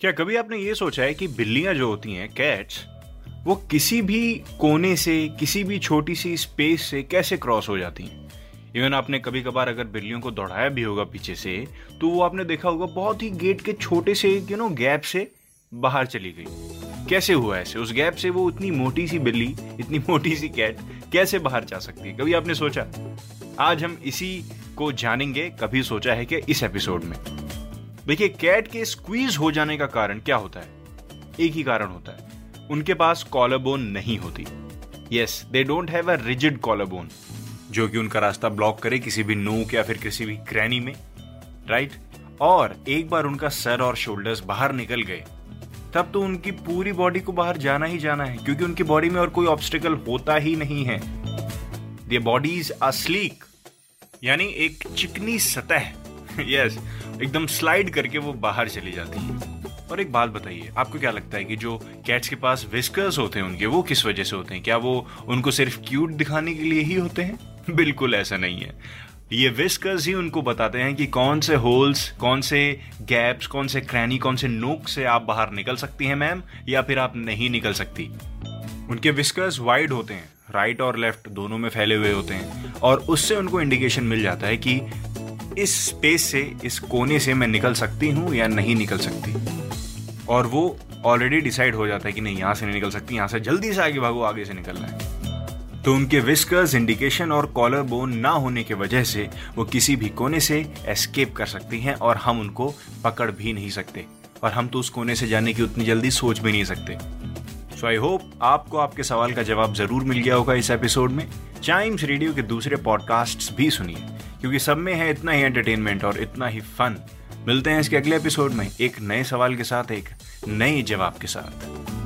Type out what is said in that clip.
क्या कभी आपने ये सोचा है कि बिल्लियाँ जो होती हैं कैट्स वो किसी भी कोने से, किसी भी छोटी सी स्पेस से कैसे क्रॉस हो जाती हैं? इवन आपने कभी कभार अगर बिल्लियों को दौड़ाया भी होगा पीछे से तो वो आपने देखा होगा बहुत ही गेट के छोटे से यू नो गैप से बाहर चली गई। कैसे हुआ ऐसे? उस गैप से वो इतनी मोटी सी बिल्ली, इतनी मोटी सी कैट कैसे बाहर जा सकती है? कभी आपने सोचा? आज हम इसी को जानेंगे, कभी सोचा है कि इस एपिसोड में? देखिए, कैट के स्क्वीज हो जाने का कारण क्या होता है? एक ही कारण होता है। उनके पास कॉलरबोन नहीं होती। Yes they don't have a rigid collarbone जो कि उनका रास्ता ब्लॉक करे किसी भी नोक या फिर किसी भी क्रैनी में राइट और एक बार उनका सर और शोल्डर्स बाहर निकल गए, तब तो उनकी पूरी बॉडी को बाहर जाना ही जाना है, क्योंकि उनकी बॉडी में और कोई ऑब्स्टिकल होता ही नहीं है। द बॉडीज आर स्लीक यानी एक चिकनी सतह यस एकदम स्लाइड करके वो बाहर चली जाती है। और एक बात बताइए, आपको क्या लगता है कि जो कैट्स के पास विस्कर्स होते हैं उनके, वो किस वजह से होते हैं? क्या वो उनको सिर्फ़ क्यूट दिखाने के लिए ही होते हैं? बिल्कुल ऐसा नहीं है। ये विस्कर्स ही उनको बताते हैं कि कौन से होल्स कौन से गैप्स कौन से क्रैनी कौन से नोक से आप बाहर निकल सकती हैं मैम या फिर आप नहीं निकल सकती। उनके विस्कर्स वाइड होते हैं राइट और लेफ़्ट दोनों में फैले हुए होते हैं। और उससे उनको इंडिकेशन मिल जाता है कि इस स्पेस से, इस कोने से मैं निकल सकती हूँ या नहीं निकल सकती। और वो ऑलरेडी डिसाइड हो जाता है कि नहीं, यहाँ से नहीं निकल सकती, यहाँ से जल्दी से आगे भागो, आगे से निकलना है। तो उनके विस्कर्स इंडिकेशन और कॉलर बोन ना होने की वजह से वो किसी भी कोने से एस्केप कर सकती हैं और हम उनको पकड़ भी नहीं सकते। और हम तो उस कोने से जाने की उतनी जल्दी सोच भी नहीं सकते। सो आई होप आपको आपके सवाल का जवाब ज़रूर मिल गया होगा इस एपिसोड में। चाइम्स रेडियो के दूसरे पॉडकास्ट भी सुनिए, क्योंकि सब में है इतना ही एंटरटेनमेंट और इतना ही फन मिलते हैं इसके अगले एपिसोड में एक नए सवाल के साथ, एक नए जवाब के साथ।